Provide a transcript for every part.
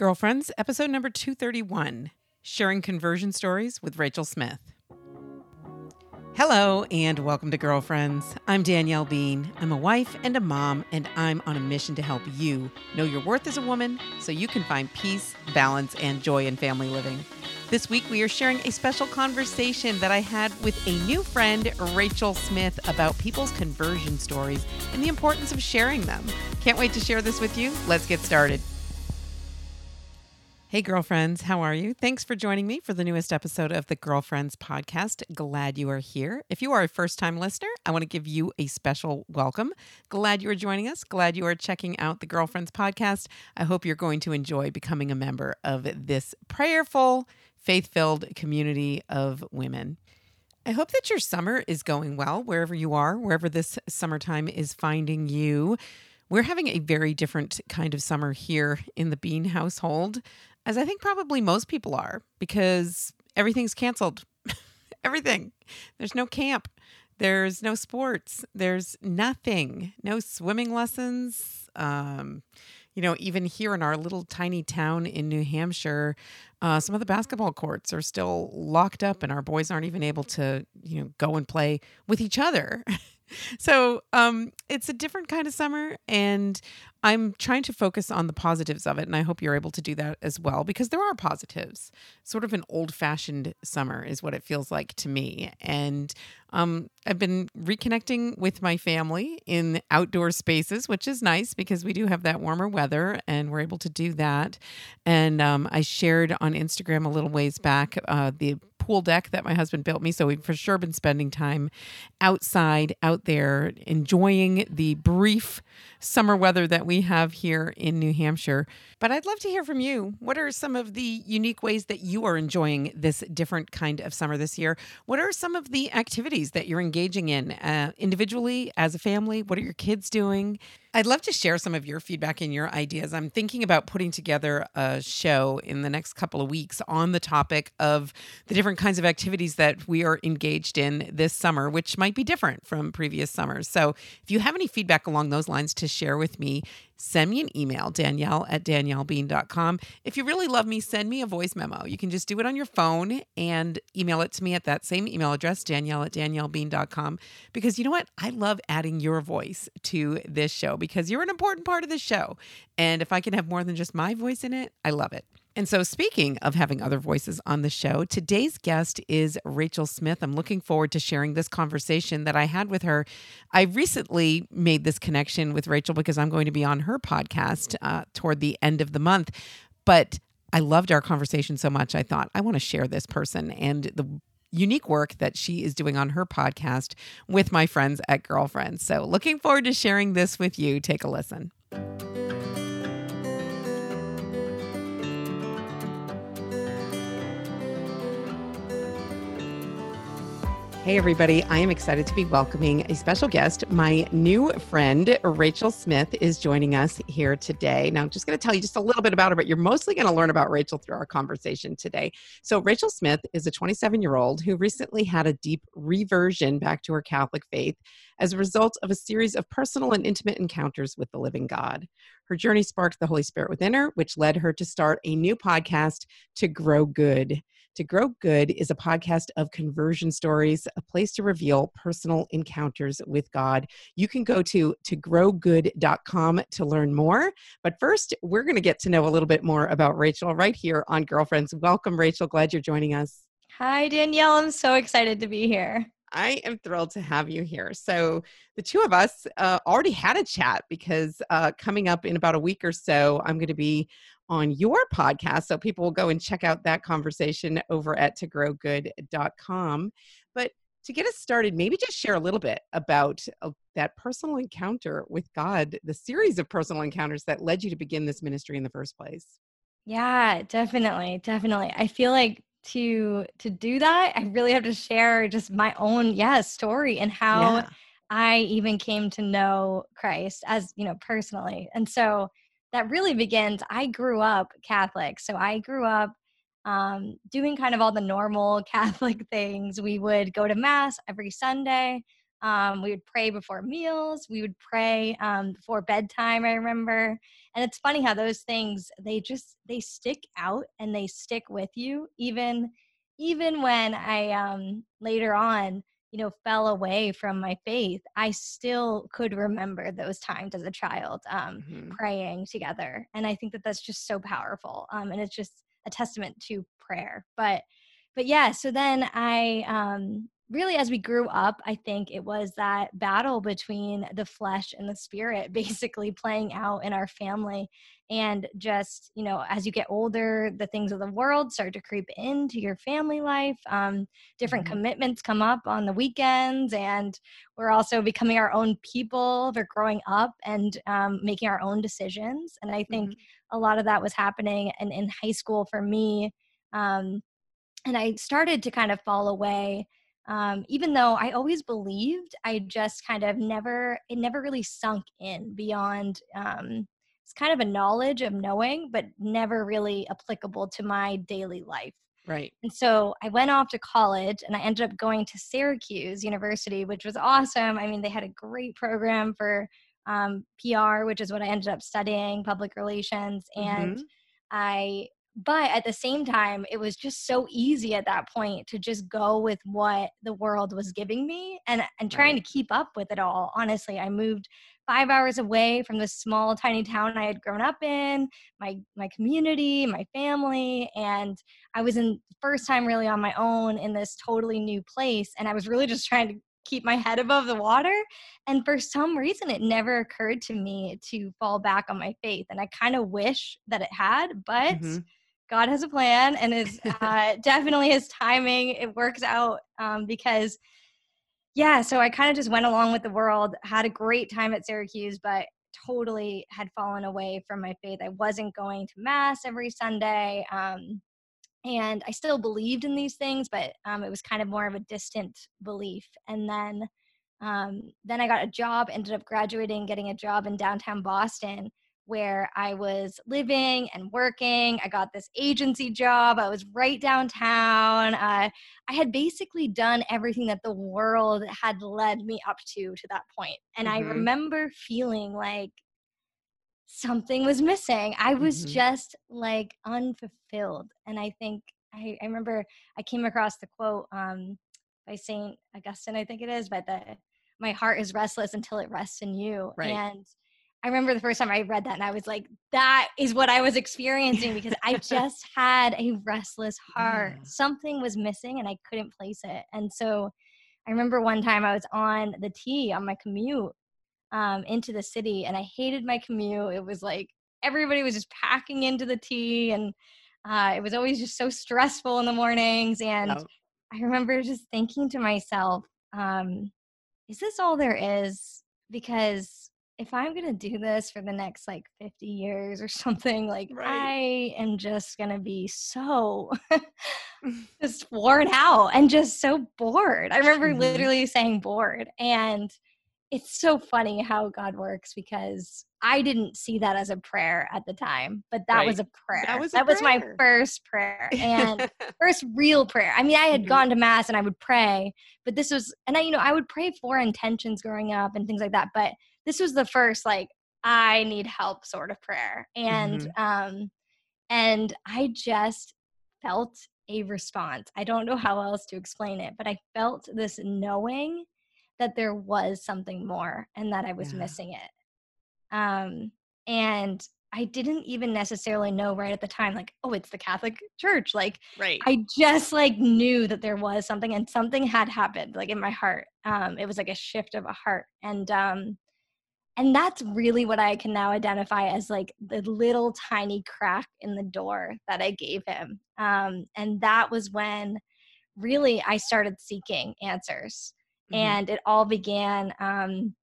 Girlfriends, episode number 231 Sharing Conversion Stories with Rachel Smith. Hello, and welcome to Girlfriends. I'm Danielle Bean. I'm a wife and a mom, and I'm on a mission to help you know your worth as a woman so you can find peace, balance, and joy in family living. This week, we are sharing a special conversation that I had with a new friend, Rachel Smith, about people's conversion stories and the importance of sharing them. Can't wait to share this with you. Let's get started. Hey, girlfriends, how are you? Thanks for joining me for the newest episode of the Girlfriends Podcast. Glad you are here. If you are a first time listener, I want to give you a special welcome. Glad you are joining us. Glad you are checking out the Girlfriends Podcast. I hope you're going to enjoy becoming a member of this prayerful, faith filled community of women. I hope that your summer is going well wherever you are, wherever this summertime is finding you. We're having a very different kind of summer here in the Bean household as I think probably most people are, because everything's canceled. Everything. There's no camp. There's no sports. There's nothing. No swimming lessons. Um, you know, even here in our little tiny town in New Hampshire, uh, some of the basketball courts are still locked up, and our boys aren't even able to, you know, go and play with each other. so um, it's a different kind of summer, and I'm trying to focus on the positives of it, and I hope you're able to do that as well because there are positives. Sort of an old fashioned summer is what it feels like to me. And um, I've been reconnecting with my family in outdoor spaces, which is nice because we do have that warmer weather and we're able to do that. And um, I shared on Instagram a little ways back uh, the pool deck that my husband built me. So we've for sure been spending time outside, out there, enjoying the brief summer weather that we have here in New Hampshire. But I'd love to hear from you. What are some of the unique ways that you are enjoying this different kind of summer this year? What are some of the activities that you're engaging in uh, individually, as a family? What are your kids doing? I'd love to share some of your feedback and your ideas. I'm thinking about putting together a show in the next couple of weeks on the topic of the different kinds of activities that we are engaged in this summer, which might be different from previous summers. So if you have any feedback along those lines to share with me, send me an email, Danielle at daniellebean.com. If you really love me, send me a voice memo. You can just do it on your phone and email it to me at that same email address, Danielle at daniellebean.com. Because you know what? I love adding your voice to this show because you're an important part of this show. And if I can have more than just my voice in it, I love it. And so, speaking of having other voices on the show, today's guest is Rachel Smith. I'm looking forward to sharing this conversation that I had with her. I recently made this connection with Rachel because I'm going to be on her podcast uh, toward the end of the month. But I loved our conversation so much, I thought, I want to share this person and the unique work that she is doing on her podcast with my friends at Girlfriends. So, looking forward to sharing this with you. Take a listen. Hey, everybody. I am excited to be welcoming a special guest. My new friend, Rachel Smith, is joining us here today. Now, I'm just going to tell you just a little bit about her, but you're mostly going to learn about Rachel through our conversation today. So, Rachel Smith is a 27 year old who recently had a deep reversion back to her Catholic faith as a result of a series of personal and intimate encounters with the living God. Her journey sparked the Holy Spirit within her, which led her to start a new podcast to grow good. To Grow Good is a podcast of conversion stories, a place to reveal personal encounters with God. You can go to togrowgood.com to learn more. But first, we're going to get to know a little bit more about Rachel right here on Girlfriends. Welcome, Rachel. Glad you're joining us. Hi, Danielle. I'm so excited to be here. I am thrilled to have you here. So, the two of us uh, already had a chat because uh, coming up in about a week or so, I'm going to be on your podcast. So people will go and check out that conversation over at togrowgood.com. But to get us started, maybe just share a little bit about uh, that personal encounter with God, the series of personal encounters that led you to begin this ministry in the first place. Yeah, definitely, definitely. I feel like to to do that, I really have to share just my own yeah story and how yeah. I even came to know Christ as you know personally. And so that really begins i grew up catholic so i grew up um, doing kind of all the normal catholic things we would go to mass every sunday Um, we would pray before meals. We would pray um, before bedtime. I remember, and it's funny how those things they just they stick out and they stick with you even even when I um, later on you know fell away from my faith i still could remember those times as a child um, mm-hmm. praying together and i think that that's just so powerful um, and it's just a testament to prayer but but yeah so then i um, really as we grew up i think it was that battle between the flesh and the spirit basically playing out in our family. And just you know as you get older the things of the world start to creep into your family life. Um, different mm-hmm. commitments come up on the weekends and we're also becoming our own people. We're growing up and um, making our own decisions. And i think mm-hmm. a lot of that was happening in, in high school for me. Um, and i started to kind of fall away um, even though I always believed, I just kind of never, it never really sunk in beyond, um, it's kind of a knowledge of knowing, but never really applicable to my daily life. Right. And so I went off to college and I ended up going to Syracuse University, which was awesome. I mean, they had a great program for um, PR, which is what I ended up studying, public relations. And mm-hmm. I but at the same time it was just so easy at that point to just go with what the world was giving me and and trying to keep up with it all honestly. I moved five hours away from the small tiny town i had grown up in my my community my family and i was in first time really on my own in this totally new place and i was really just trying to keep my head above the water and for some reason it never occurred to me to fall back on my faith and i kind of wish that it had but mm-hmm God has a plan and is uh, definitely his timing. It works out um, because, yeah, so I kind of just went along with the world, had a great time at Syracuse, but totally had fallen away from my faith. I wasn't going to Mass every Sunday. Um, and I still believed in these things, but um, it was kind of more of a distant belief. And then, um, then I got a job, ended up graduating, getting a job in downtown Boston where I was living and working. I got this agency job. I was right downtown. Uh, I had basically done everything that the world had led me up to to that point. And mm-hmm. I remember feeling like something was missing. I was mm-hmm. just like unfulfilled. And I think I, I remember I came across the quote um, by Saint Augustine, I think it is, but the my heart is restless until it rests in you. Right. And I remember the first time I read that and I was like, that is what I was experiencing because I just had a restless heart. Yeah. Something was missing and I couldn't place it. And so I remember one time I was on the T on my commute um, into the city and I hated my commute. It was like everybody was just packing into the T and uh, it was always just so stressful in the mornings. And oh. I remember just thinking to myself, um, is this all there is? Because if I'm gonna do this for the next like 50 years or something, like right. I am just gonna be so just worn out and just so bored. I remember mm-hmm. literally saying bored. And it's so funny how God works because I didn't see that as a prayer at the time, but that right. was a prayer. That was, that prayer. was my first prayer and first real prayer. I mean, I had mm-hmm. gone to mass and I would pray, but this was, and I, you know, I would pray for intentions growing up and things like that. But this was the first like I need help sort of prayer. And mm-hmm. um and I just felt a response. I don't know how else to explain it, but I felt this knowing that there was something more and that I was yeah. missing it. Um and I didn't even necessarily know right at the time, like, oh, it's the Catholic Church. Like, right. I just like knew that there was something and something had happened, like in my heart. Um, it was like a shift of a heart. And um, and that's really what i can now identify as like the little tiny crack in the door that i gave him um, and that was when really i started seeking answers mm-hmm. and it all began um,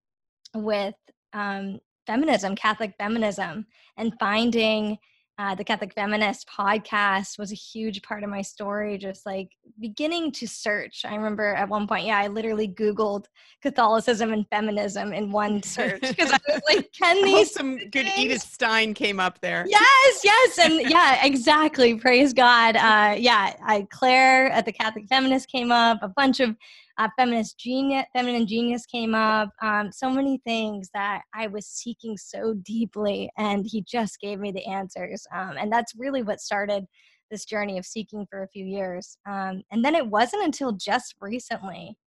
with um, feminism catholic feminism and finding uh, the Catholic Feminist podcast was a huge part of my story, just like beginning to search. I remember at one point, yeah, I literally Googled Catholicism and feminism in one search because I was like, can these. Some good Edith Stein came up there. Yes, yes. And yeah, exactly. Praise God. Uh, yeah, I, Claire at the Catholic Feminist came up, a bunch of uh, feminist genius, feminine genius came up. Um, so many things that I was seeking so deeply, and he just gave me the answers. Um, and that's really what started this journey of seeking for a few years. Um, and then it wasn't until just recently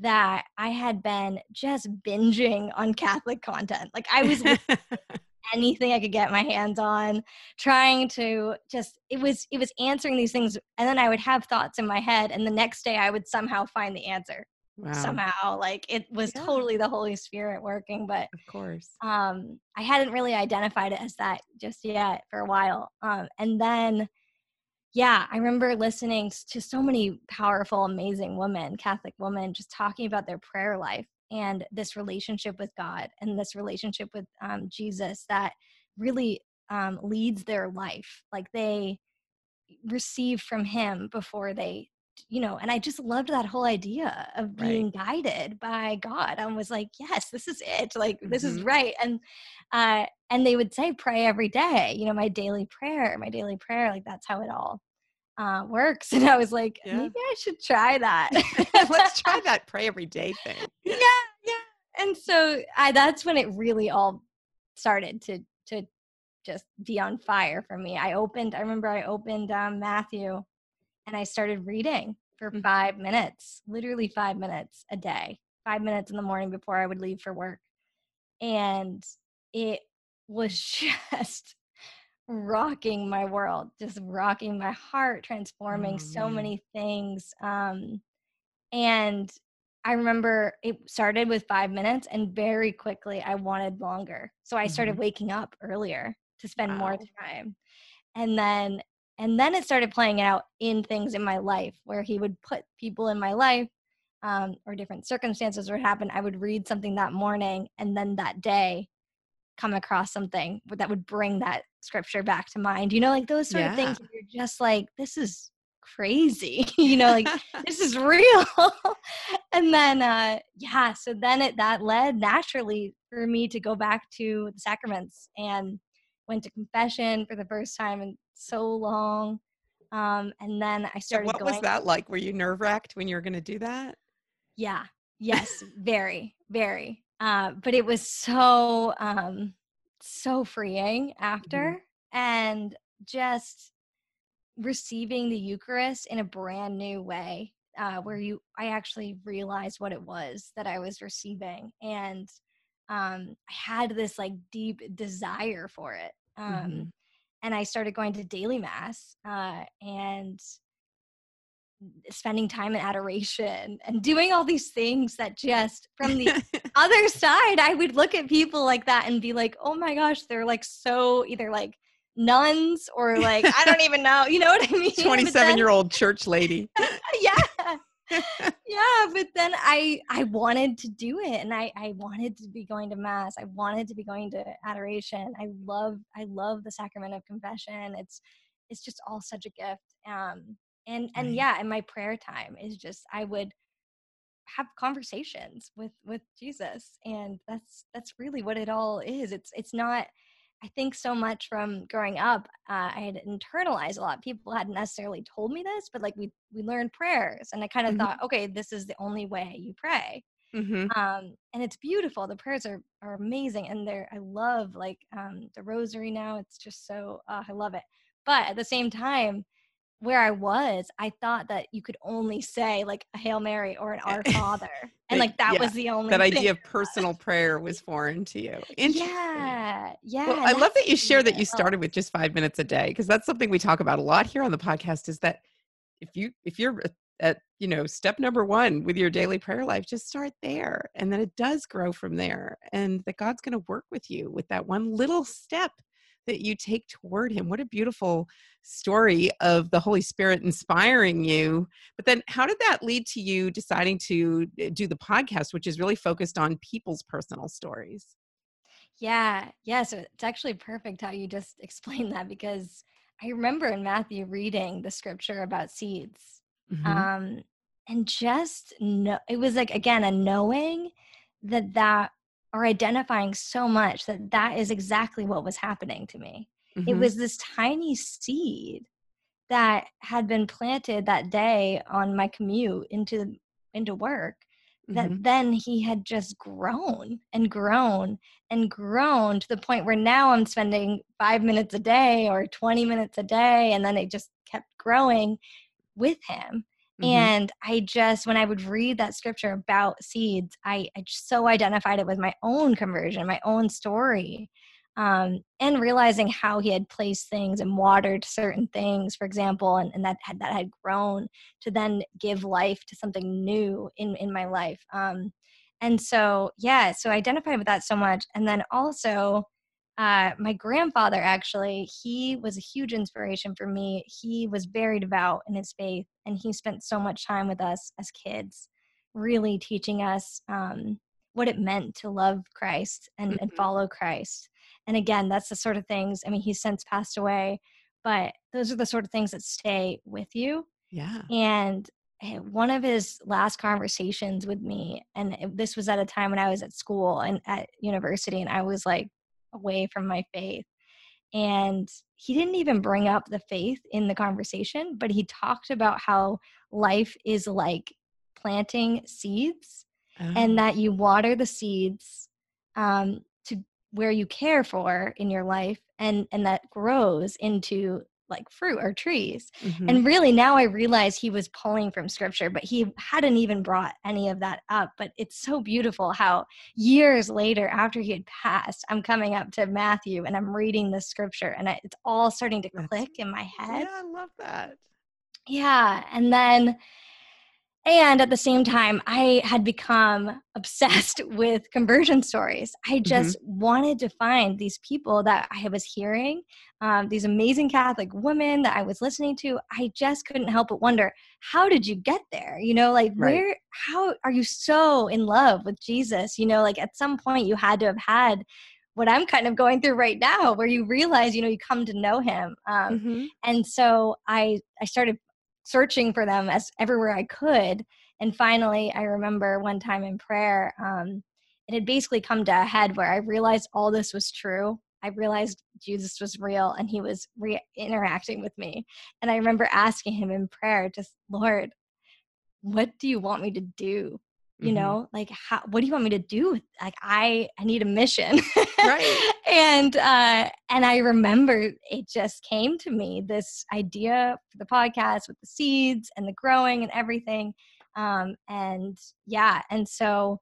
that I had been just binging on Catholic content. Like I was anything I could get my hands on, trying to just it was it was answering these things and then I would have thoughts in my head and the next day I would somehow find the answer. Wow. Somehow like it was yeah. totally the Holy Spirit working, but of course. Um I hadn't really identified it as that just yet for a while. Um and then yeah, I remember listening to so many powerful, amazing women, Catholic women, just talking about their prayer life and this relationship with God and this relationship with um, Jesus that really um, leads their life. Like they receive from Him before they, you know, and I just loved that whole idea of being right. guided by God. I was like, yes, this is it. Like mm-hmm. this is mm-hmm. right. And uh, and they would say, pray every day. You know, my daily prayer, my daily prayer. Like that's how it all uh, works. And I was like, yeah. maybe I should try that. Let's try that pray every day thing. Yeah, yeah. And so I, that's when it really all started to to just be on fire for me. I opened. I remember I opened um, Matthew, and I started reading for mm-hmm. five minutes, literally five minutes a day, five minutes in the morning before I would leave for work, and it was just rocking my world, just rocking my heart, transforming oh, so many things. Um, and I remember it started with five minutes, and very quickly I wanted longer. So I started mm-hmm. waking up earlier to spend wow. more time. And then and then it started playing out in things in my life where he would put people in my life um, or different circumstances would happen. I would read something that morning, and then that day come across something that would bring that scripture back to mind. You know, like those sort yeah. of things you're just like, this is crazy. you know, like this is real. and then uh yeah, so then it that led naturally for me to go back to the sacraments and went to confession for the first time in so long. Um and then I started yeah, what going, was that like? Were you nerve wracked when you were gonna do that? Yeah. Yes, very, very. Uh, but it was so um, so freeing mm-hmm. after, mm-hmm. and just receiving the Eucharist in a brand new way, uh, where you I actually realized what it was that I was receiving, and um, I had this like deep desire for it. Um, mm-hmm. And I started going to daily mass, uh, and spending time in adoration and doing all these things that just from the other side i would look at people like that and be like oh my gosh they're like so either like nuns or like i don't even know you know what i mean? 27 year old church lady. Yeah. Yeah but then i i wanted to do it and i i wanted to be going to mass. I wanted to be going to adoration. I love i love the sacrament of confession. It's it's just all such a gift. Um and and yeah and my prayer time is just i would have conversations with with jesus and that's that's really what it all is it's it's not i think so much from growing up uh, i had internalized a lot people hadn't necessarily told me this but like we we learned prayers and i kind of mm-hmm. thought okay this is the only way you pray mm-hmm. um, and it's beautiful the prayers are are amazing and they're i love like um, the rosary now it's just so uh, i love it but at the same time where I was, I thought that you could only say like a Hail Mary or an Our Father. And like that yeah, was the only that idea of personal prayer was foreign to you. Yeah. Yeah. Well, I love that you share that you started with just five minutes a day because that's something we talk about a lot here on the podcast is that if you if you're at you know step number one with your daily prayer life just start there and then it does grow from there and that god's going to work with you with that one little step that you take toward him. What a beautiful story of the Holy Spirit inspiring you. But then, how did that lead to you deciding to eh, do the podcast, which is really focused on people's personal stories? Yeah, yeah. So it's actually perfect how you just explained that because I remember in Matthew reading the scripture about seeds. Mm-hmm. Um, and just know it was like again a knowing that that are identifying so much that that is exactly what was happening to me. Mm-hmm. It was this tiny seed that had been planted that day on my commute into into work that mm-hmm. then he had just grown and grown and grown to the point where now I'm spending five minutes a day or 20 minutes a day. And then it just kept growing with him. Mm-hmm. And I just, when I would read that scripture about seeds, I, I so identified it with my own conversion, my own story um, and realizing how he had placed things and watered certain things, for example, and, and that had, that had grown to then give life to something new in in my life. Um, and so, yeah, so I identified with that so much, and then also. Uh, my grandfather actually he was a huge inspiration for me he was very devout in his faith and he spent so much time with us as kids really teaching us um, what it meant to love christ and, mm-hmm. and follow christ and again, that's the sort of things, I mean, he's since passed away, but those are the sort of things that stay with you. Yeah. And eh, one of his last conversations with me, and this was at a time when I was at school and at university, and I was like away from my faith. And he didn't even bring up the faith in the conversation, but he talked about how life is like planting seeds oh. and that you water the seeds um, to where you care for in your life and and that grows into like fruit or trees. Mm-hmm. and really now i realize he was pulling from scripture but he hadn't even brought any of that up. But it's so beautiful how years later after he had passed i'm coming up to matthew and i'm reading the scripture and it's all starting to click That's, in my head. Yeah i love that. Yeah and then and at the same time, I had become obsessed with conversion stories. I mm-hmm. just mm-hmm. wanted to find these people that I was hearing, um, these amazing Catholic women that I was listening to. I just couldn't help but wonder, how did you get there? You know, like right. where, how are you so in love with Jesus? You know, like at some point you had to have had what I'm kind of going through right now, where you realize, you know, you come to know him. Um, mm-hmm. And so I, I started searching for them as everywhere I could. And finally, I remember one time in prayer, um, it had basically come to a head where I realized all this was true. I realized Jesus was real and he was re- interacting with me. And I remember asking him in prayer, just, Lord, what do you want me to do? You mm-hmm. know like how what do you want me to do? Like i i need a mission. Right. And uh and i remember it just came to me this idea for the podcast with the seeds and the growing and everything um and yeah and so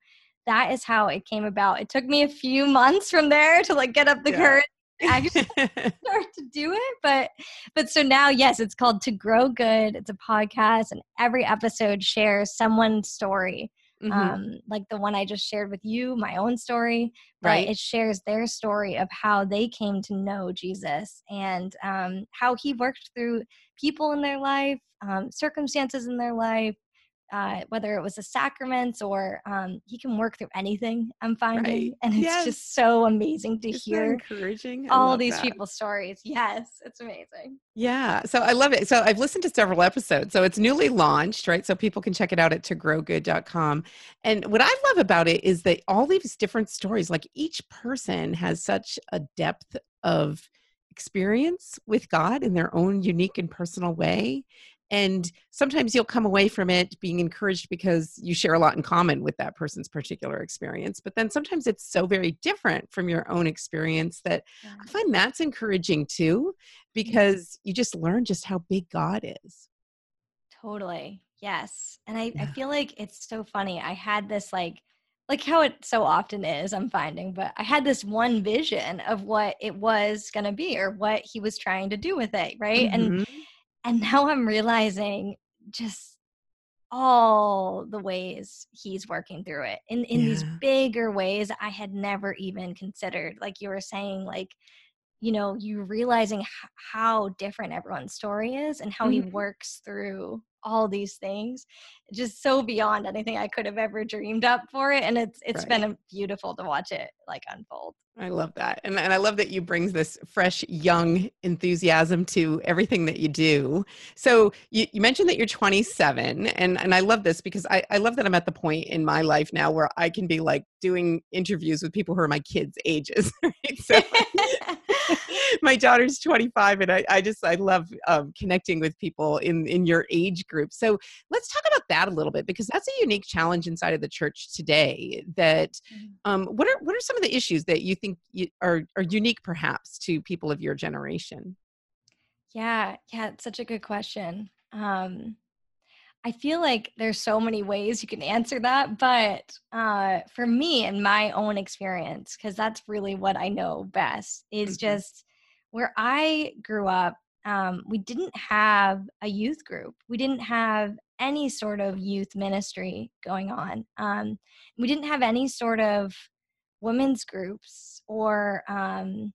that is how it came about. It took me a few months from there to like get up the yeah. courage actually start to do it but but so now yes it's called to grow good. It's a podcast and every episode shares someone's story Mm-hmm. um, like the one I just shared with you, my own story, but right. it shares their story of how they came to know Jesus and um, how he worked through people in their life, um, circumstances in their life, uh, whether it was the sacraments or um, he can work through anything i'm finding right. and it's yes. just so amazing to Isn't hear encouraging all these that. people's stories yes it's amazing yeah so i love it so i've listened to several episodes so it's newly launched right so people can check it out at togrowgood.com and what i love about it is that all these different stories like each person has such a depth of experience with God in their own unique and personal way. And sometimes you'll come away from it being encouraged because you share a lot in common with that person's particular experience. But then sometimes it's so very different from your own experience that yeah. I find that's encouraging too, because you just learn just how big God is. Totally. Yes. And I, yeah. I feel like it's so funny. I had this like, like how it so often is, I'm finding, but I had this one vision of what it was going to be or what he was trying to do with it. Right. Mm-hmm. And, and now i'm realizing just all the ways he's working through it in in yeah. these bigger ways i had never even considered like you were saying like you know you realizing h- how different everyone's story is and how mm-hmm. he works through all these things just so beyond anything i could have ever dreamed up for it and it's it's right. been beautiful to watch it like unfold I love that. And, and I love that you brings this fresh, young enthusiasm to everything that you do. So you, you mentioned that you're 27 and, and I love this because I, I love that I'm at the point in my life now where I can be like doing interviews with people who are my kids' ages. Right? So my daughter's 25 and I, I just I love um, connecting with people in in your age group. So let's talk about that a little bit because that's a unique challenge inside of the church today. That mm-hmm. um, what are what are some of the issues that you think you, are are unique perhaps to people of your generation? Yeah, yeah, it's such a good question. Um, I feel like there's so many ways you can answer that, but uh, for me and my own experience, because that's really what I know best, is mm-hmm. just where I grew up. Um, we didn't have a youth group. We didn't have any sort of youth ministry going on. Um, we didn't have any sort of women's groups or um,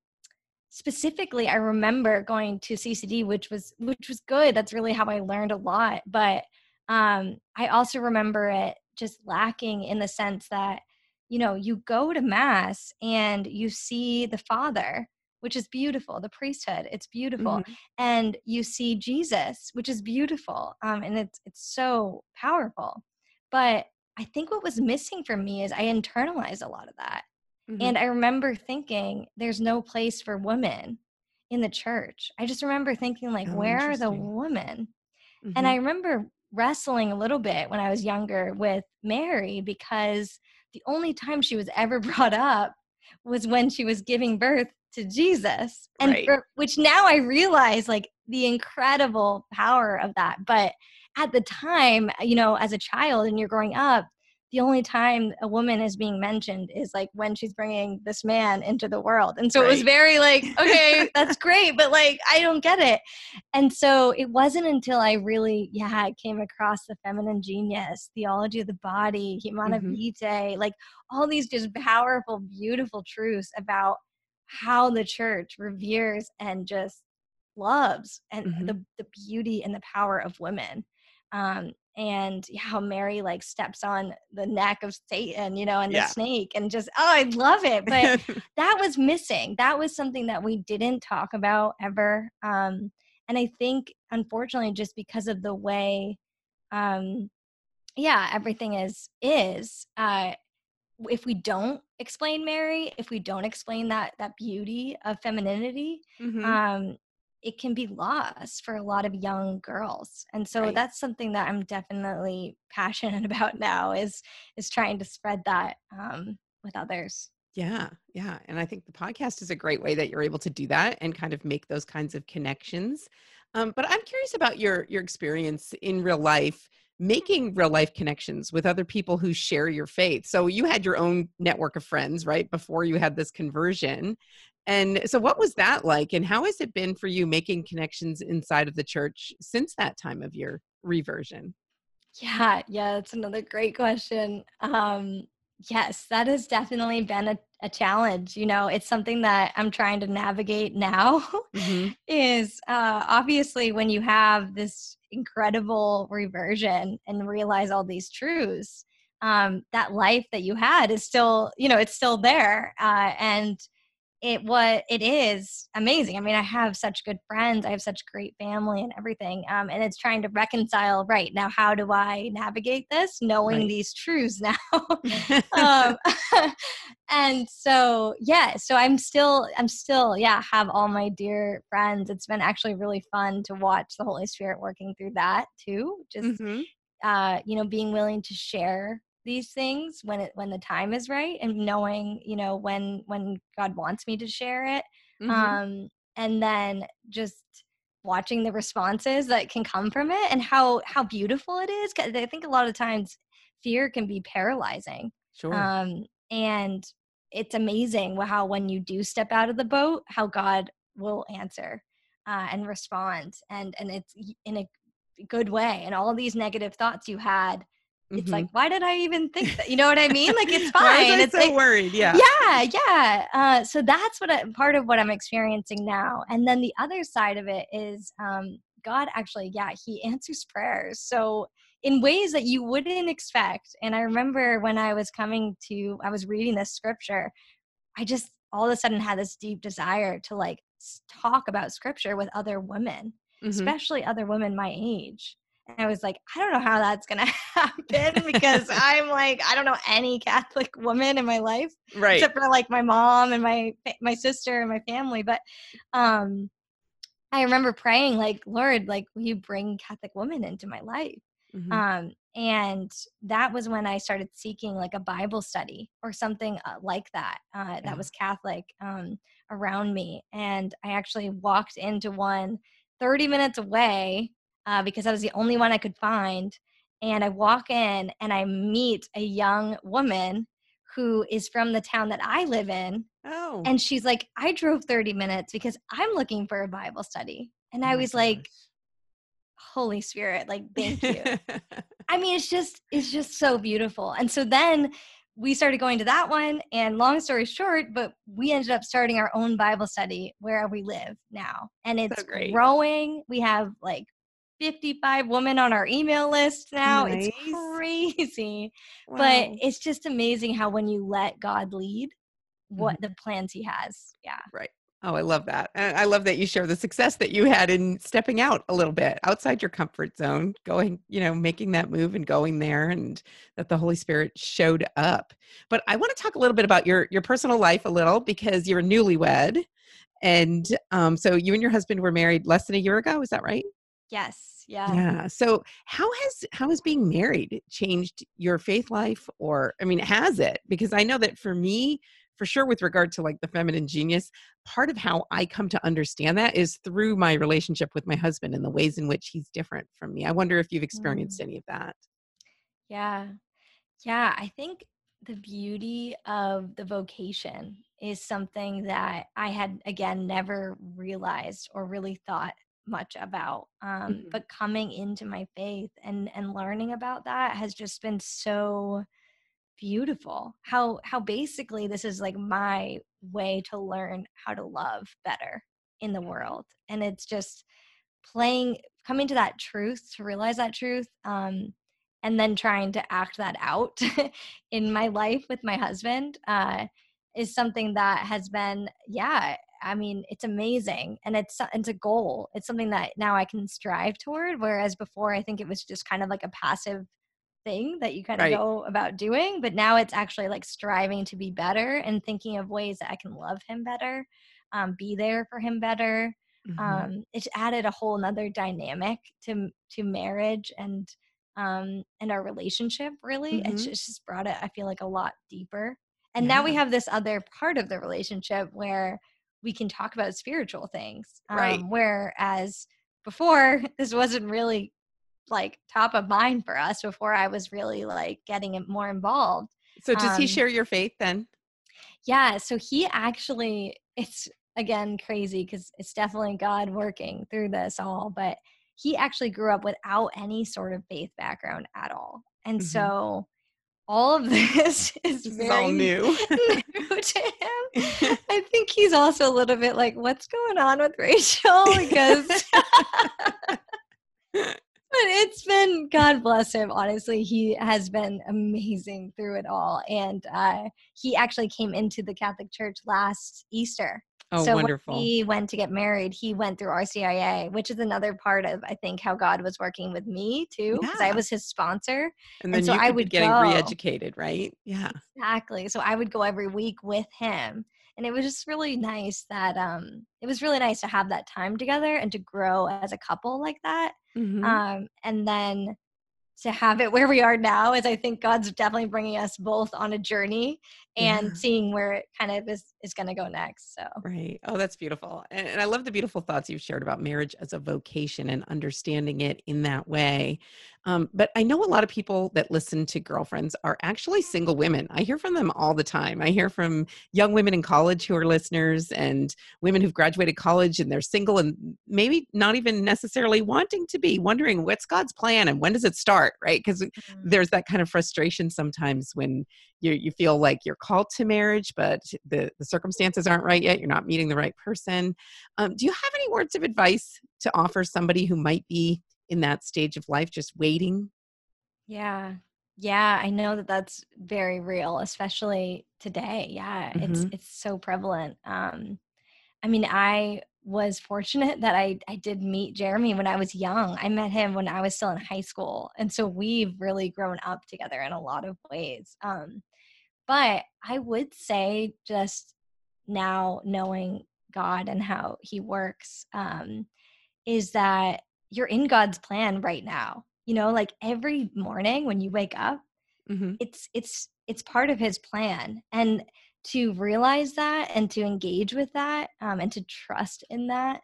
specifically i remember going to ccd which was which was good that's really how i learned a lot but um, I also remember it just lacking in the sense that, you know, you go to Mass and you see the Father, which is beautiful, the priesthood, it's beautiful. Mm-hmm. And you see Jesus, which is beautiful. Um, and it's it's so powerful. But I think what was missing for me is I internalized a lot of that. Mm-hmm. And I remember thinking there's no place for women in the church. I just remember thinking like, oh, where are the women? Mm-hmm. And I remember wrestling a little bit when I was younger with Mary because the only time she was ever brought up was when she was giving birth to Jesus. And right. for, which now I realize like the incredible power of that. But at the time, you know, as a child and you're growing up, the only time a woman is being mentioned is like when she's bringing this man into the world. And so right. it was very like, okay, that's great, but like I don't get it. And so it wasn't until I really, yeah, I came across the feminine genius, theology of the body, humanae mm-hmm. vitae, like all these just powerful, beautiful truths about how the church reveres and just loves and mm-hmm. the, the beauty and the power of women. Um, and how Mary like steps on the neck of Satan, you know, and yeah. the snake, and just oh, I love it. But that was missing. That was something that we didn't talk about ever. Um, and I think, unfortunately, just because of the way, um, yeah, everything is is. Uh, if we don't explain Mary, if we don't explain that that beauty of femininity, mm-hmm. um, it can be lost for a lot of young girls and so right. that's something that i'm definitely passionate about now is is trying to spread that um, with others yeah yeah and i think the podcast is a great way that you're able to do that and kind of make those kinds of connections um, but i'm curious about your your experience in real life making real life connections with other people who share your faith. So you had your own network of friends, right, before you had this conversion. And so, what was that like? And how has it been for you making connections inside of the church since that time of your reversion? Yeah, yeah, that's another great question. Um, yes, that has definitely been a, a challenge. You know, it's something that I'm trying to navigate now. Mm-hmm. is uh, obviously when you have this incredible reversion and realize all these truths, um, that life that you had is still, you know, it's still there. Uh, and it what it is amazing. I mean, I have such good friends, I have such great family and everything. Um, and it's trying to reconcile right now. How do I navigate this, knowing right. these truths now? um, and so, yeah. So I'm still, I'm still, yeah, have all my dear friends. It's been actually really fun to watch the Holy Spirit working through that too. Just, mm-hmm. uh, you know, being willing to share these things when it when the time is right and knowing you know when when god wants me to share it mm-hmm. um and then just watching the responses that can come from it and how how beautiful it is because i think a lot of times fear can be paralyzing sure um and it's amazing how when you do step out of the boat how god will answer uh, and respond and and it's in a good way and all these negative thoughts you had it's mm-hmm. like why did i even think that? You know what i mean? Like it's fine. It's so like, worried? Yeah. Yeah yeah. Uh, so that's what I, part of what i'm experiencing now. And then the other side of it is um, god actually yeah he answers prayers. So in ways that you wouldn't expect and i remember when i was coming to i was reading this scripture i just all of a sudden had this deep desire to like talk about scripture with other women mm-hmm. especially other women my age And I was like, I don't know how that's going to happen because I'm like, I don't know any Catholic woman in my life, right? Except for like my mom and my my sister and my family. But um, I remember praying, like, Lord, like, will you bring Catholic women into my life? Mm-hmm. Um, and that was when I started seeking like a Bible study or something uh, like that uh, yeah. that was Catholic um, around me. And I actually walked into one 30 minutes away uh, because I was the only one I could find. And I walk in and I meet a young woman who is from the town that I live in. Oh. And she's like, I drove 30 minutes because I'm looking for a Bible study. And oh I was gosh. like, Holy Spirit, like, thank you. I mean, it's just, it's just so beautiful. And so then we started going to that one. And long story short, but we ended up starting our own Bible study where we live now. And it's so growing. We have like 55 women on our email list now. Nice. It's crazy. Wow. But it's just amazing how when you let God lead, what mm-hmm. the plans he has. Yeah. Right. Oh, I love that. And I love that you share the success that you had in stepping out a little bit outside your comfort zone, going, you know, making that move and going there and that the Holy Spirit showed up. But I want to talk a little bit about your your personal life a little because you're newlywed. And um, so you and your husband were married less than a year ago, is that right? Yes. Yeah. Yeah. So how has how has being married changed your faith life or I mean, has it? Because I know that for me, for sure with regard to like the feminine genius part of how i come to understand that is through my relationship with my husband and the ways in which he's different from me i wonder if you've experienced mm. any of that yeah yeah i think the beauty of the vocation is something that i had again never realized or really thought much about um, mm-hmm. but coming into my faith and and learning about that has just been so beautiful how how basically this is like my way to learn how to love better in the world and it's just playing coming to that truth to realize that truth um and then trying to act that out in my life with my husband uh is something that has been yeah i mean it's amazing and it's it's a goal it's something that now i can strive toward whereas before i think it was just kind of like a passive thing that you kind of right. go about doing but now it's actually like striving to be better and thinking of ways that i can love him better um, be there for him better mm-hmm. um, it's added a whole nother dynamic to to marriage and um, and our relationship really mm-hmm. it's, it's, just brought it i feel like a lot deeper and yeah. now we have this other part of the relationship where we can talk about spiritual things right um, whereas before this wasn't really like top of mind for us before I was really like getting it more involved. So does um, he share your faith then? Yeah, so he actually it's again crazy cuz it's definitely God working through this all, but he actually grew up without any sort of faith background at all. And mm-hmm. so all of this is very all new. new to him. I think he's also a little bit like, what's going on with Rachel? Because but it's been God bless him. Honestly, he has been amazing through it all, and uh, he actually came into the Catholic Church last Easter. Oh, so wonderful! When he went to get married. He went through RCIA, which is another part of I think how God was working with me too, because yeah. I was his sponsor, and then and so I would getting go. re-educated, right? Yeah, exactly. So I would go every week with him, and it was just really nice that um it was really nice to have that time together and to grow as a couple like that mm-hmm. um and then to have it where we are now is i think god's definitely bringing us both on a journey and yeah. seeing where it kind of is is going to go next so. Right. Oh that's beautiful and, and i love the beautiful thoughts you've shared about marriage as a vocation and understanding it in that way um, but I know a lot of people that listen to girlfriends are actually single women. I hear from them all the time. I hear from young women in college who are listeners and women who've graduated college and they're single and maybe not even necessarily wanting to be, wondering what's God's plan and when does it start, right? Because mm-hmm. there's that kind of frustration sometimes when you, you feel like you're called to marriage, but the, the circumstances aren't right yet. You're not meeting the right person. Um, do you have any words of advice to offer somebody who might be in that stage of life just waiting yeah yeah i know that that's very real especially today yeah mm-hmm. it's it's so prevalent um i mean i was fortunate that I, I did meet Jeremy when I was young. I met him when I was still in high school. And so we've really grown up together in a lot of ways. Um, but I would say just now knowing God and how he works um, is that you're in God's plan right now. You know, like every morning when you wake up, mm-hmm. it's it's it's part of his plan. And to realize that and to engage with that um, and to trust in that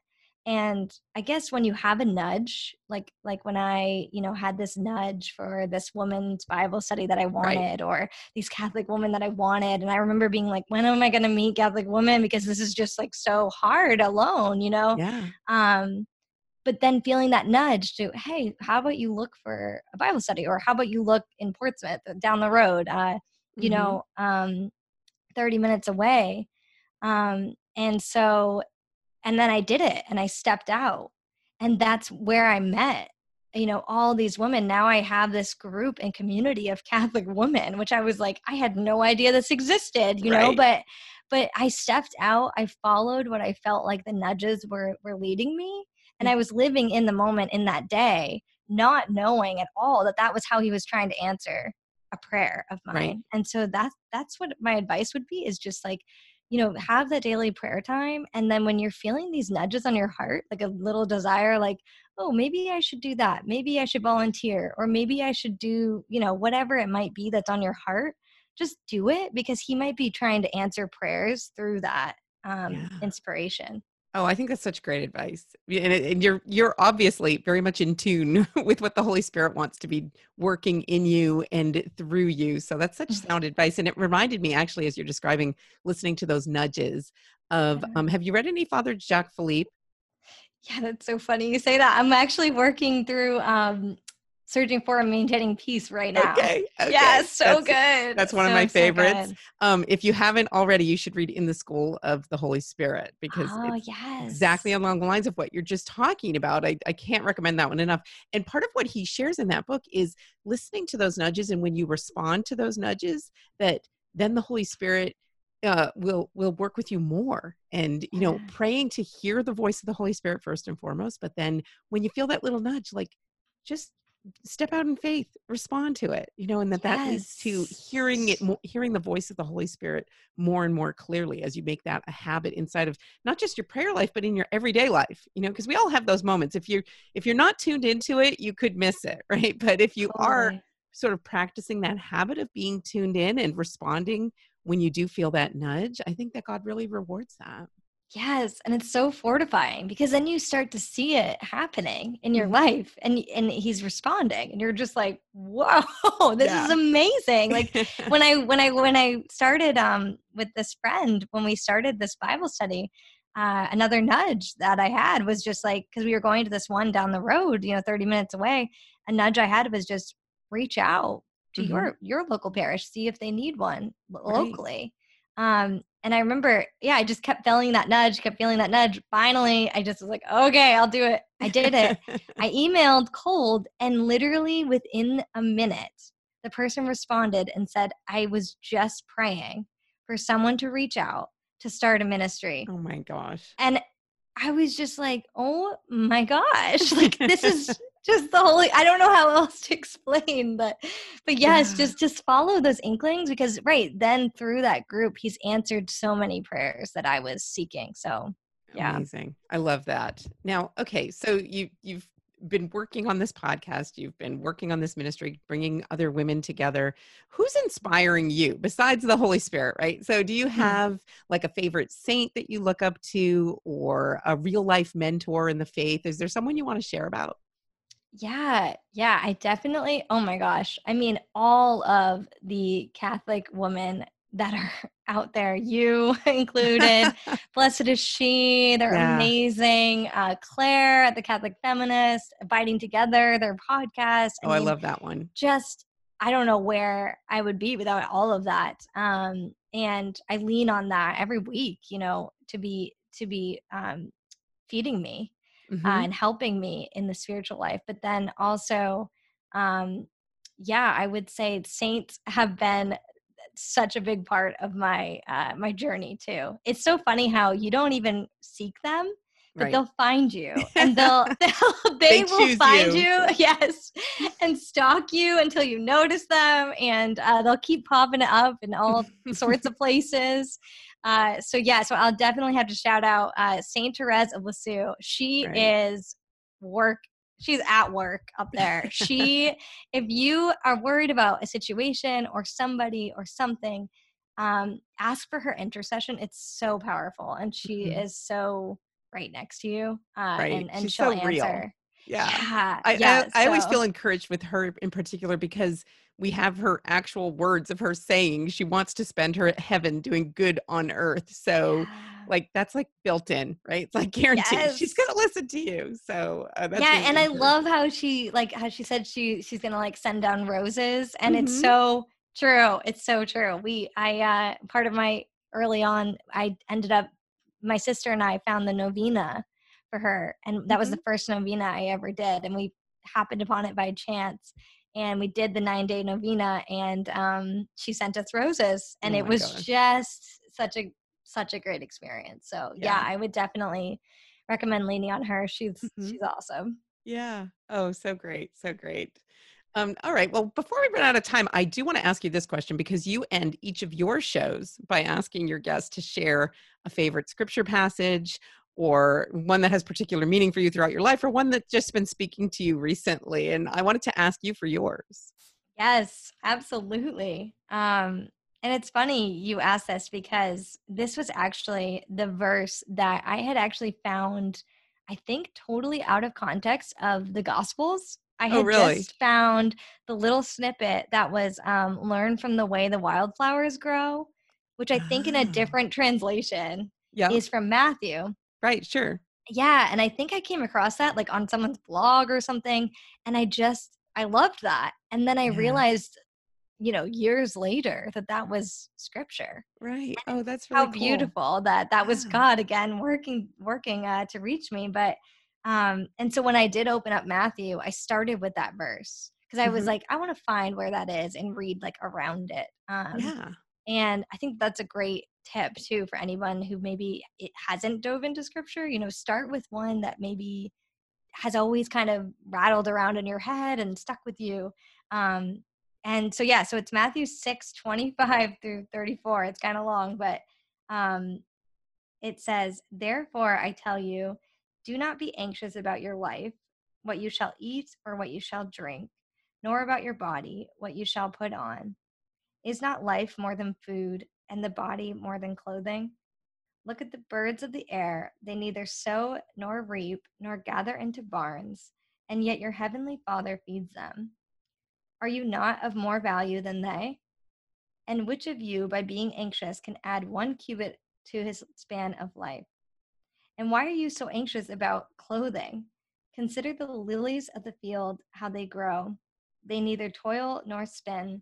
and i guess when you have a nudge like like when i you know had this nudge for this woman's bible study that i wanted right. or these catholic women that i wanted and i remember being like when am i going to meet catholic women because this is just like so hard alone you know yeah um but then feeling that nudge to hey how about you look for a bible study or how about you look in portsmouth uh, down the road uh you mm-hmm. know um 30 minutes away um and so and then I did it and I stepped out. And that's where I met, you know, all these women. Now I have this group and community of Catholic women, which I was like, I had no idea this existed, you right. know, but but I stepped out, I followed what I felt like the nudges were were leading me. And I was living in the moment in that day, not knowing at all that that was how he was trying to answer a prayer of mine. Right. And so that's that's what my advice would be is just like you know, have that daily prayer time. And then when you're feeling these nudges on your heart, like a little desire, like, oh, maybe I should do that. Maybe I should volunteer, or maybe I should do, you know, whatever it might be that's on your heart, just do it because He might be trying to answer prayers through that um, yeah. inspiration. Oh, I think that's such great advice. And, and, you're you're obviously very much in tune with what the Holy Spirit wants to be working in you and through you. So that's such mm-hmm. sound advice. And it reminded me actually as you're describing listening to those nudges of um, have you read any Father Jacques Philippe? Yeah, that's so funny you say that. I'm actually working through um, searching for and maintaining peace right now. Okay. okay. Yes, so that's, good. That's one so, of my favorites. So um, if you haven't already, you should read In the School of the Holy Spirit because oh, it's yes. exactly along the lines of what you're just talking about. I, I can't recommend that one enough. And part of what he shares in that book is listening to those nudges and when you respond to those nudges, that then the Holy Spirit uh, will will work with you more and you know praying to hear the voice of the holy spirit first and foremost but then when you feel that little nudge like just step out in faith respond to it you know and that yes. that leads to hearing it hearing the voice of the holy spirit more and more clearly as you make that a habit inside of not just your prayer life but in your everyday life you know because we all have those moments if you're if you're not tuned into it you could miss it right but if you totally. are sort of practicing that habit of being tuned in and responding when you do feel that nudge i think that god really rewards that Yes, and it's so fortifying because then you start to see it happening in your mm-hmm. life and and he's responding and you're just like, "Whoa, this yeah. is amazing." Like when I when I when I started um with this friend when we started this Bible study, uh, another nudge that I had was just like because we were going to this one down the road, you know, 30 minutes away. A nudge I had was just reach out to mm-hmm. your your local parish, see if they need one locally. Right. Um, and I remember, yeah, I just kept feeling that nudge, kept feeling that nudge. Finally, I just was like, okay, I'll do it. I did it. I emailed cold, and literally within a minute, the person responded and said, I was just praying for someone to reach out to start a ministry. Oh my gosh. And I was just like, oh my gosh, like this is just the holy i don't know how else to explain but but yes yeah. just just follow those inklings because right then through that group he's answered so many prayers that i was seeking so yeah. Amazing. I love that. Now okay so you you've been working on this podcast you've been working on this ministry bringing other women together. Who's inspiring you besides the holy spirit right? So do you hmm. have like a favorite saint that you look up to or a real life mentor in the faith? Is there someone you want to share about yeah, yeah, I definitely, oh my gosh. I mean, all of the Catholic women that are out there, you included, Blessed is She, they're yeah. amazing. Uh, Claire, at the Catholic Feminist, Abiding Together, their podcast. I oh, mean, I love that one. Just, I don't know where I would be without all of that. Um, and I lean on that every week, you know, to be, to be um, feeding me mm-hmm. uh, and helping me in the spiritual life. But then also, um, yeah, I would say saints have been such a big part of my uh, my journey too. It's so funny how you don't even seek them, but right. they'll find you and they'll, they'll they, they will find you. you. yes and stalk you until you notice them and uh, they'll keep popping up in all sorts of places uh, so yeah so i'll definitely have to shout out uh, saint therese of lisieux she right. is work she's at work up there she if you are worried about a situation or somebody or something um, ask for her intercession it's so powerful and she mm-hmm. is so right next to you uh, right. and, and she'll so answer real. Yeah. yeah. I, yeah, I, I always feel encouraged with her in particular because we have her actual words of her saying she wants to spend her heaven doing good on earth. So, yeah. like, that's like built in, right? It's like guaranteed yes. she's going to listen to you. So, uh, yeah. and I love how she, like, how she said she she's going to like send down roses. And mm-hmm. it's so true. It's so true. We, I, uh, part of my early on, I ended up, my sister and I found the novena for her. And that mm-hmm. was the mm-hmm. first novena I ever did. And we happened upon it by chance. And we did the nine day novena and um, she sent us roses. And oh it was gosh. just such a such a great experience. So yeah. yeah, I would definitely recommend leaning on her. She's mm-hmm. she's awesome. Yeah. Oh, so great. So great. Um, all right. Well, before we run out of time, I do want to ask you this question because you end each of your shows by asking your guests to share a favorite scripture passage or one that has particular meaning for you throughout your life or one that's just been speaking to you recently and i wanted to ask you for yours yes absolutely um and it's funny you asked this because this was actually the verse that i had actually found i think totally out of context of the gospels i oh, had oh, really? just found the little snippet that was um, learn from the way the wildflowers grow which i think in a ah. different translation yep. is from matthew Right, sure. Yeah, and I think I came across that like on someone's blog or something and I just I loved that. And then I yeah. realized you know years later that that was scripture right oh that's really how cool. beautiful that that was god again working working uh, to reach me but um and so when i did open up matthew i started with that verse because i mm-hmm. was like i want to find where that is and read like around it um yeah and i think that's a great tip too for anyone who maybe it hasn't dove into scripture you know start with one that maybe has always kind of rattled around in your head and stuck with you um and so yeah so it's matthew 6 25 through 34 it's kind of long but um it says therefore i tell you do not be anxious about your life what you shall eat or what you shall drink nor about your body what you shall put on. Is not life more than food and the body more than clothing? Look at the birds of the air. They neither sow nor reap nor gather into barns, and yet your heavenly Father feeds them. Are you not of more value than they? And which of you, by being anxious, can add one cubit to his span of life? And why are you so anxious about clothing? Consider the lilies of the field, how they grow. They neither toil nor spin.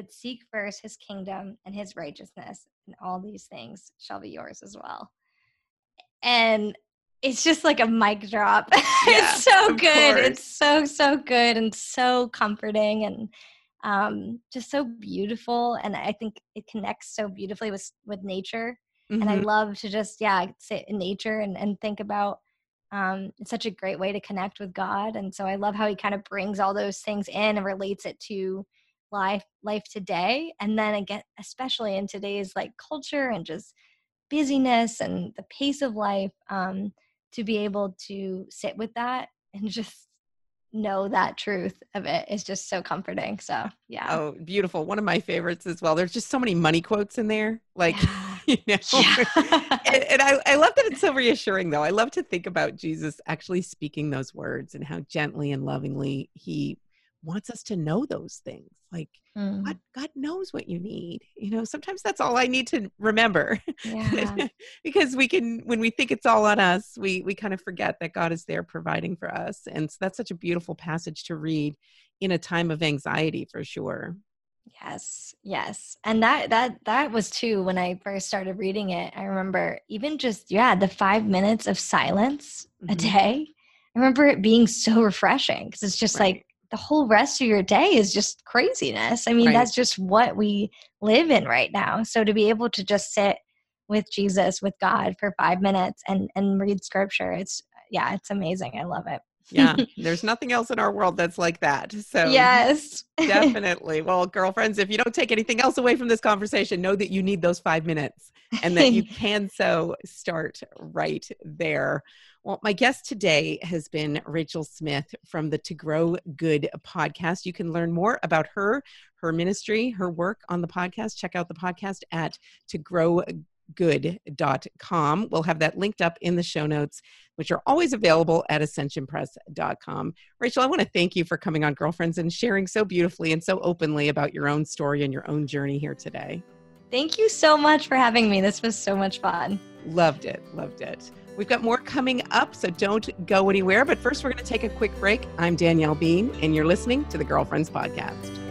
but seek first his kingdom and his righteousness, and all these things shall be yours as well. And it's just like a mic drop. Yeah, it's so good. Course. It's so, so good and so comforting and um, just so beautiful. And I think it connects so beautifully with, with nature. Mm-hmm. And I mm-hmm. love to just, yeah, sit in nature and, and think about um, it's such a great way to connect with God. And so I love how he kind of brings all those things in and relates it to life life today and then again especially in today's like culture and just busyness and the pace of life um, to be able to sit with that and just know that truth of it is just so comforting so yeah oh beautiful one of my favorites as well there's just so many money quotes in there like yeah. you know yeah. and, and I, I love that it's so reassuring though i love to think about jesus actually speaking those words and how gently and lovingly he wants us to know those things. Like mm. God, God knows what you need. You know, sometimes that's all I need to remember. Yeah. because we can when we think it's all on us, we we kind of forget that God is there providing for us. And so that's such a beautiful passage to read in a time of anxiety for sure. Yes, yes. And that that that was too when I first started reading it. I remember even just yeah, the 5 minutes of silence mm-hmm. a day. I remember it being so refreshing because it's just right. like the whole rest of your day is just craziness. I mean, right. that's just what we live in right now. So to be able to just sit with Jesus, with God for 5 minutes and and read scripture, it's yeah, it's amazing. I love it yeah there's nothing else in our world that's like that so yes definitely well girlfriends if you don't take anything else away from this conversation know that you need those five minutes and that you can so start right there well, my guest today has been Rachel Smith from the To Grow Good podcast. You can learn more about her, her ministry, her work on the podcast. Check out the podcast at To Grow good.com. We'll have that linked up in the show notes, which are always available at ascensionpress.com. Rachel, I want to thank you for coming on Girlfriends and sharing so beautifully and so openly about your own story and your own journey here today. Thank you so much for having me. This was so much fun. Loved it. Loved it. We've got more coming up, so don't go anywhere. But first, we're going to take a quick break. I'm Danielle Bean, and you're listening to the Girlfriends Podcast.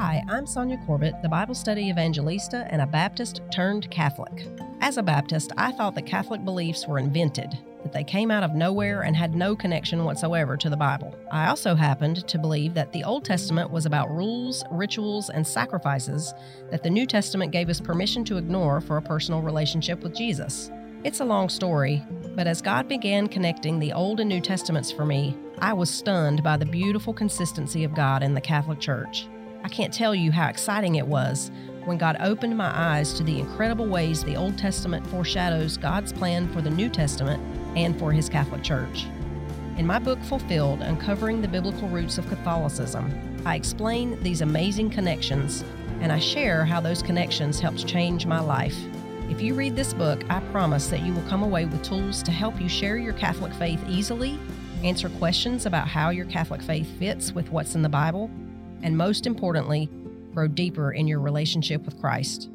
Hi, I'm Sonja Corbitt, the Bible study evangelista and a Baptist turned Catholic. As a Baptist, I thought that Catholic beliefs were invented, that they came out of nowhere and had no connection whatsoever to the Bible. I also happened to believe that the Old Testament was about rules, rituals, and sacrifices that the New Testament gave us permission to ignore for a personal relationship with Jesus. It's a long story, but as God began connecting the Old and New Testaments for me, I was stunned by the beautiful consistency of God in the Catholic Church. I can't tell you how exciting it was when God opened my eyes to the incredible ways the Old Testament foreshadows God's plan for the New Testament and for His Catholic Church. In my book Fulfilled Uncovering the Biblical Roots of Catholicism, I explain these amazing connections and I share how those connections helped change my life. If you read this book, I promise that you will come away with tools to help you share your Catholic faith easily, answer questions about how your Catholic faith fits with what's in the Bible, and most importantly, grow deeper in your relationship with Christ.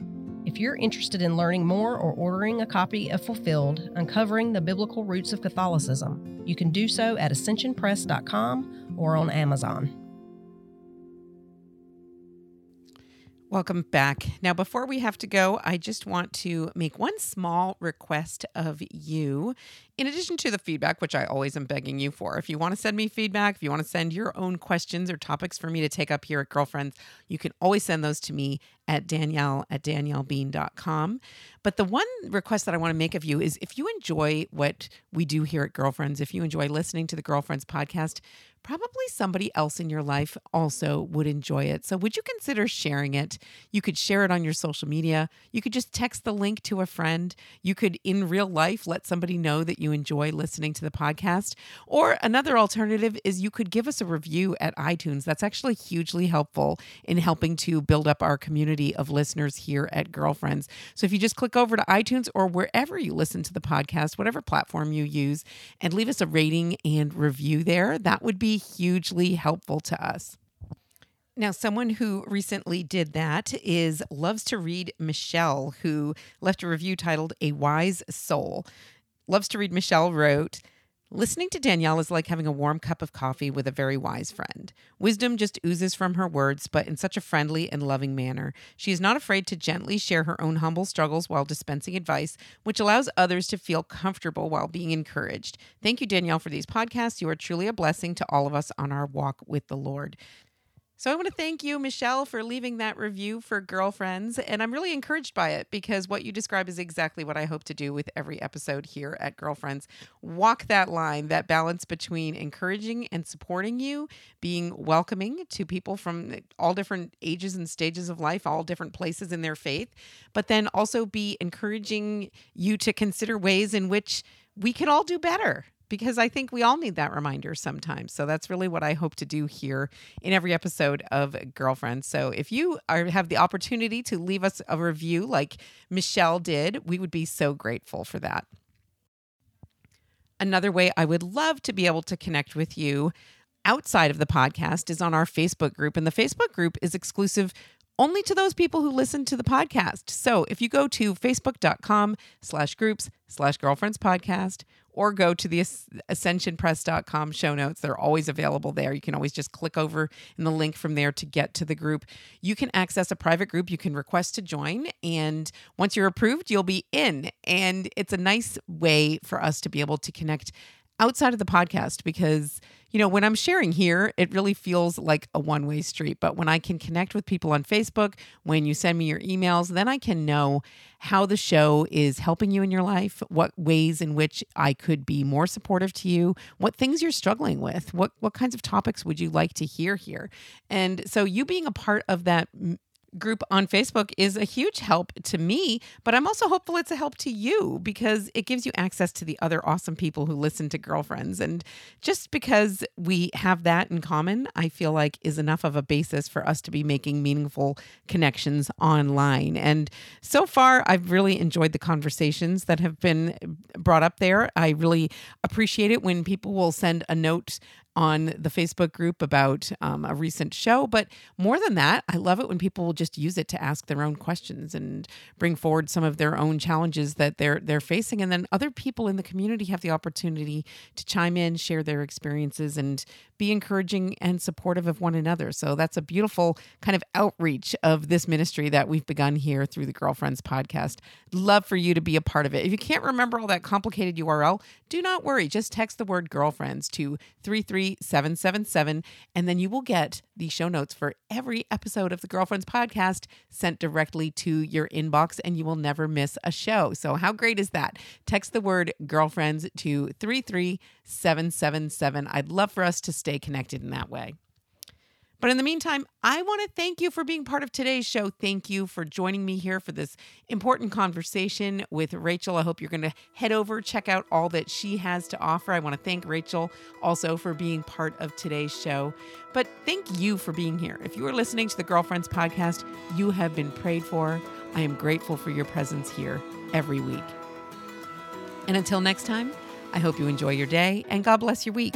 If you're interested in learning more or ordering a copy of Fulfilled, Uncovering the Biblical Roots of Catholicism, you can do so at ascensionpress.com or on Amazon. Welcome back. Now, before we have to go, I just want to make one small request of you. In addition to the feedback, which I always am begging you for, if you want to send me feedback, if you want to send your own questions or topics for me to take up here at Girlfriends, you can always send those to me at danielle at daniellebean.com. But the one request that I want to make of you is if you enjoy what we do here at Girlfriends, if you enjoy listening to the Girlfriends podcast, probably somebody else in your life also would enjoy it. So, would you consider sharing it? You could share it on your social media. You could just text the link to a friend. You could, in real life, let somebody know that you enjoy listening to the podcast. Or another alternative is you could give us a review at iTunes. That's actually hugely helpful in helping to build up our community of listeners here at Girlfriends. So, if you just click over to iTunes or wherever you listen to the podcast, whatever platform you use, and leave us a rating and review there, that would be hugely helpful to us. Now, someone who recently did that is Loves to Read Michelle, who left a review titled A Wise Soul. Loves to Read Michelle wrote, Listening to Danielle is like having a warm cup of coffee with a very wise friend. Wisdom just oozes from her words, but in such a friendly and loving manner. She is not afraid to gently share her own humble struggles while dispensing advice, which allows others to feel comfortable while being encouraged. Thank you, Danielle, for these podcasts. You are truly a blessing to all of us on our walk with the Lord. So I want to thank you, Michelle, for leaving that review for Girlfriends. And I'm really encouraged by it because what you describe is exactly what I hope to do with every episode here at Girlfriends. Walk that line, that balance between encouraging and supporting you, being welcoming to people from all different ages and stages of life, all different places in their faith, but then also be encouraging you to consider ways in which we can all do better because I think we all need that reminder sometimes. So that's really what I hope to do here in every episode of Girlfriends. So if you are, have the opportunity to leave us a review like Michelle did, we would be so grateful for that. Another way I would love to be able to connect with you outside of the podcast is on our Facebook group. And the Facebook group is exclusive only to those people who listen to the podcast. So if you go to facebook.com slash groups slash girlfriends podcast or go to the ascensionpress.com show notes. They're always available there. You can always just click over in the link from there to get to the group. You can access a private group. You can request to join. And once you're approved, you'll be in. And it's a nice way for us to be able to connect outside of the podcast because you know, when I'm sharing here, it really feels like a one way street. But when I can connect with people on Facebook, when you send me your emails, then I can know how the show is helping you in your life, what ways in which I could be more supportive to you, what things you're struggling with, what, what kinds of topics would you like to hear here. And so, you being a part of that group on Facebook is a huge help to me, but I'm also hopeful it's a help to you because it gives you access to the other awesome people who listen to Girlfriends. And just because we have that in common, I feel like is enough of a basis for us to be making meaningful connections online. And so far, I've really enjoyed the conversations that have been brought up there. I really appreciate it when people will send a note on the Facebook group about um, a recent show. But more than that, I love it when people will just use it to ask their own questions and bring forward some of their own challenges that they're they're facing. And then other people in the community have the opportunity to chime in, share their experiences, and be encouraging and supportive of one another. So that's a beautiful kind of outreach of this ministry that we've begun here through the Girlfriends podcast. Love for you to be a part of it. If you can't remember all that complicated URL, do not worry. Just text the word girlfriends to 33777 and then you will get the show notes for every episode of the Girlfriends podcast sent directly to your inbox and you will never miss a show. So how great is that? Text the word girlfriends to 33777. I'd love for us to stay connected in that way. But in the meantime, I want to thank you for being part of today's show. Thank you for joining me here for this important conversation with Rachel. I hope you're going to head over, check out all that she has to offer. I want to thank Rachel also for being part of today's show. But thank you for being here. If you are listening to the Girlfriends podcast, you have been prayed for. I am grateful for your presence here every week. And until next time, I hope you enjoy your day and God bless your week.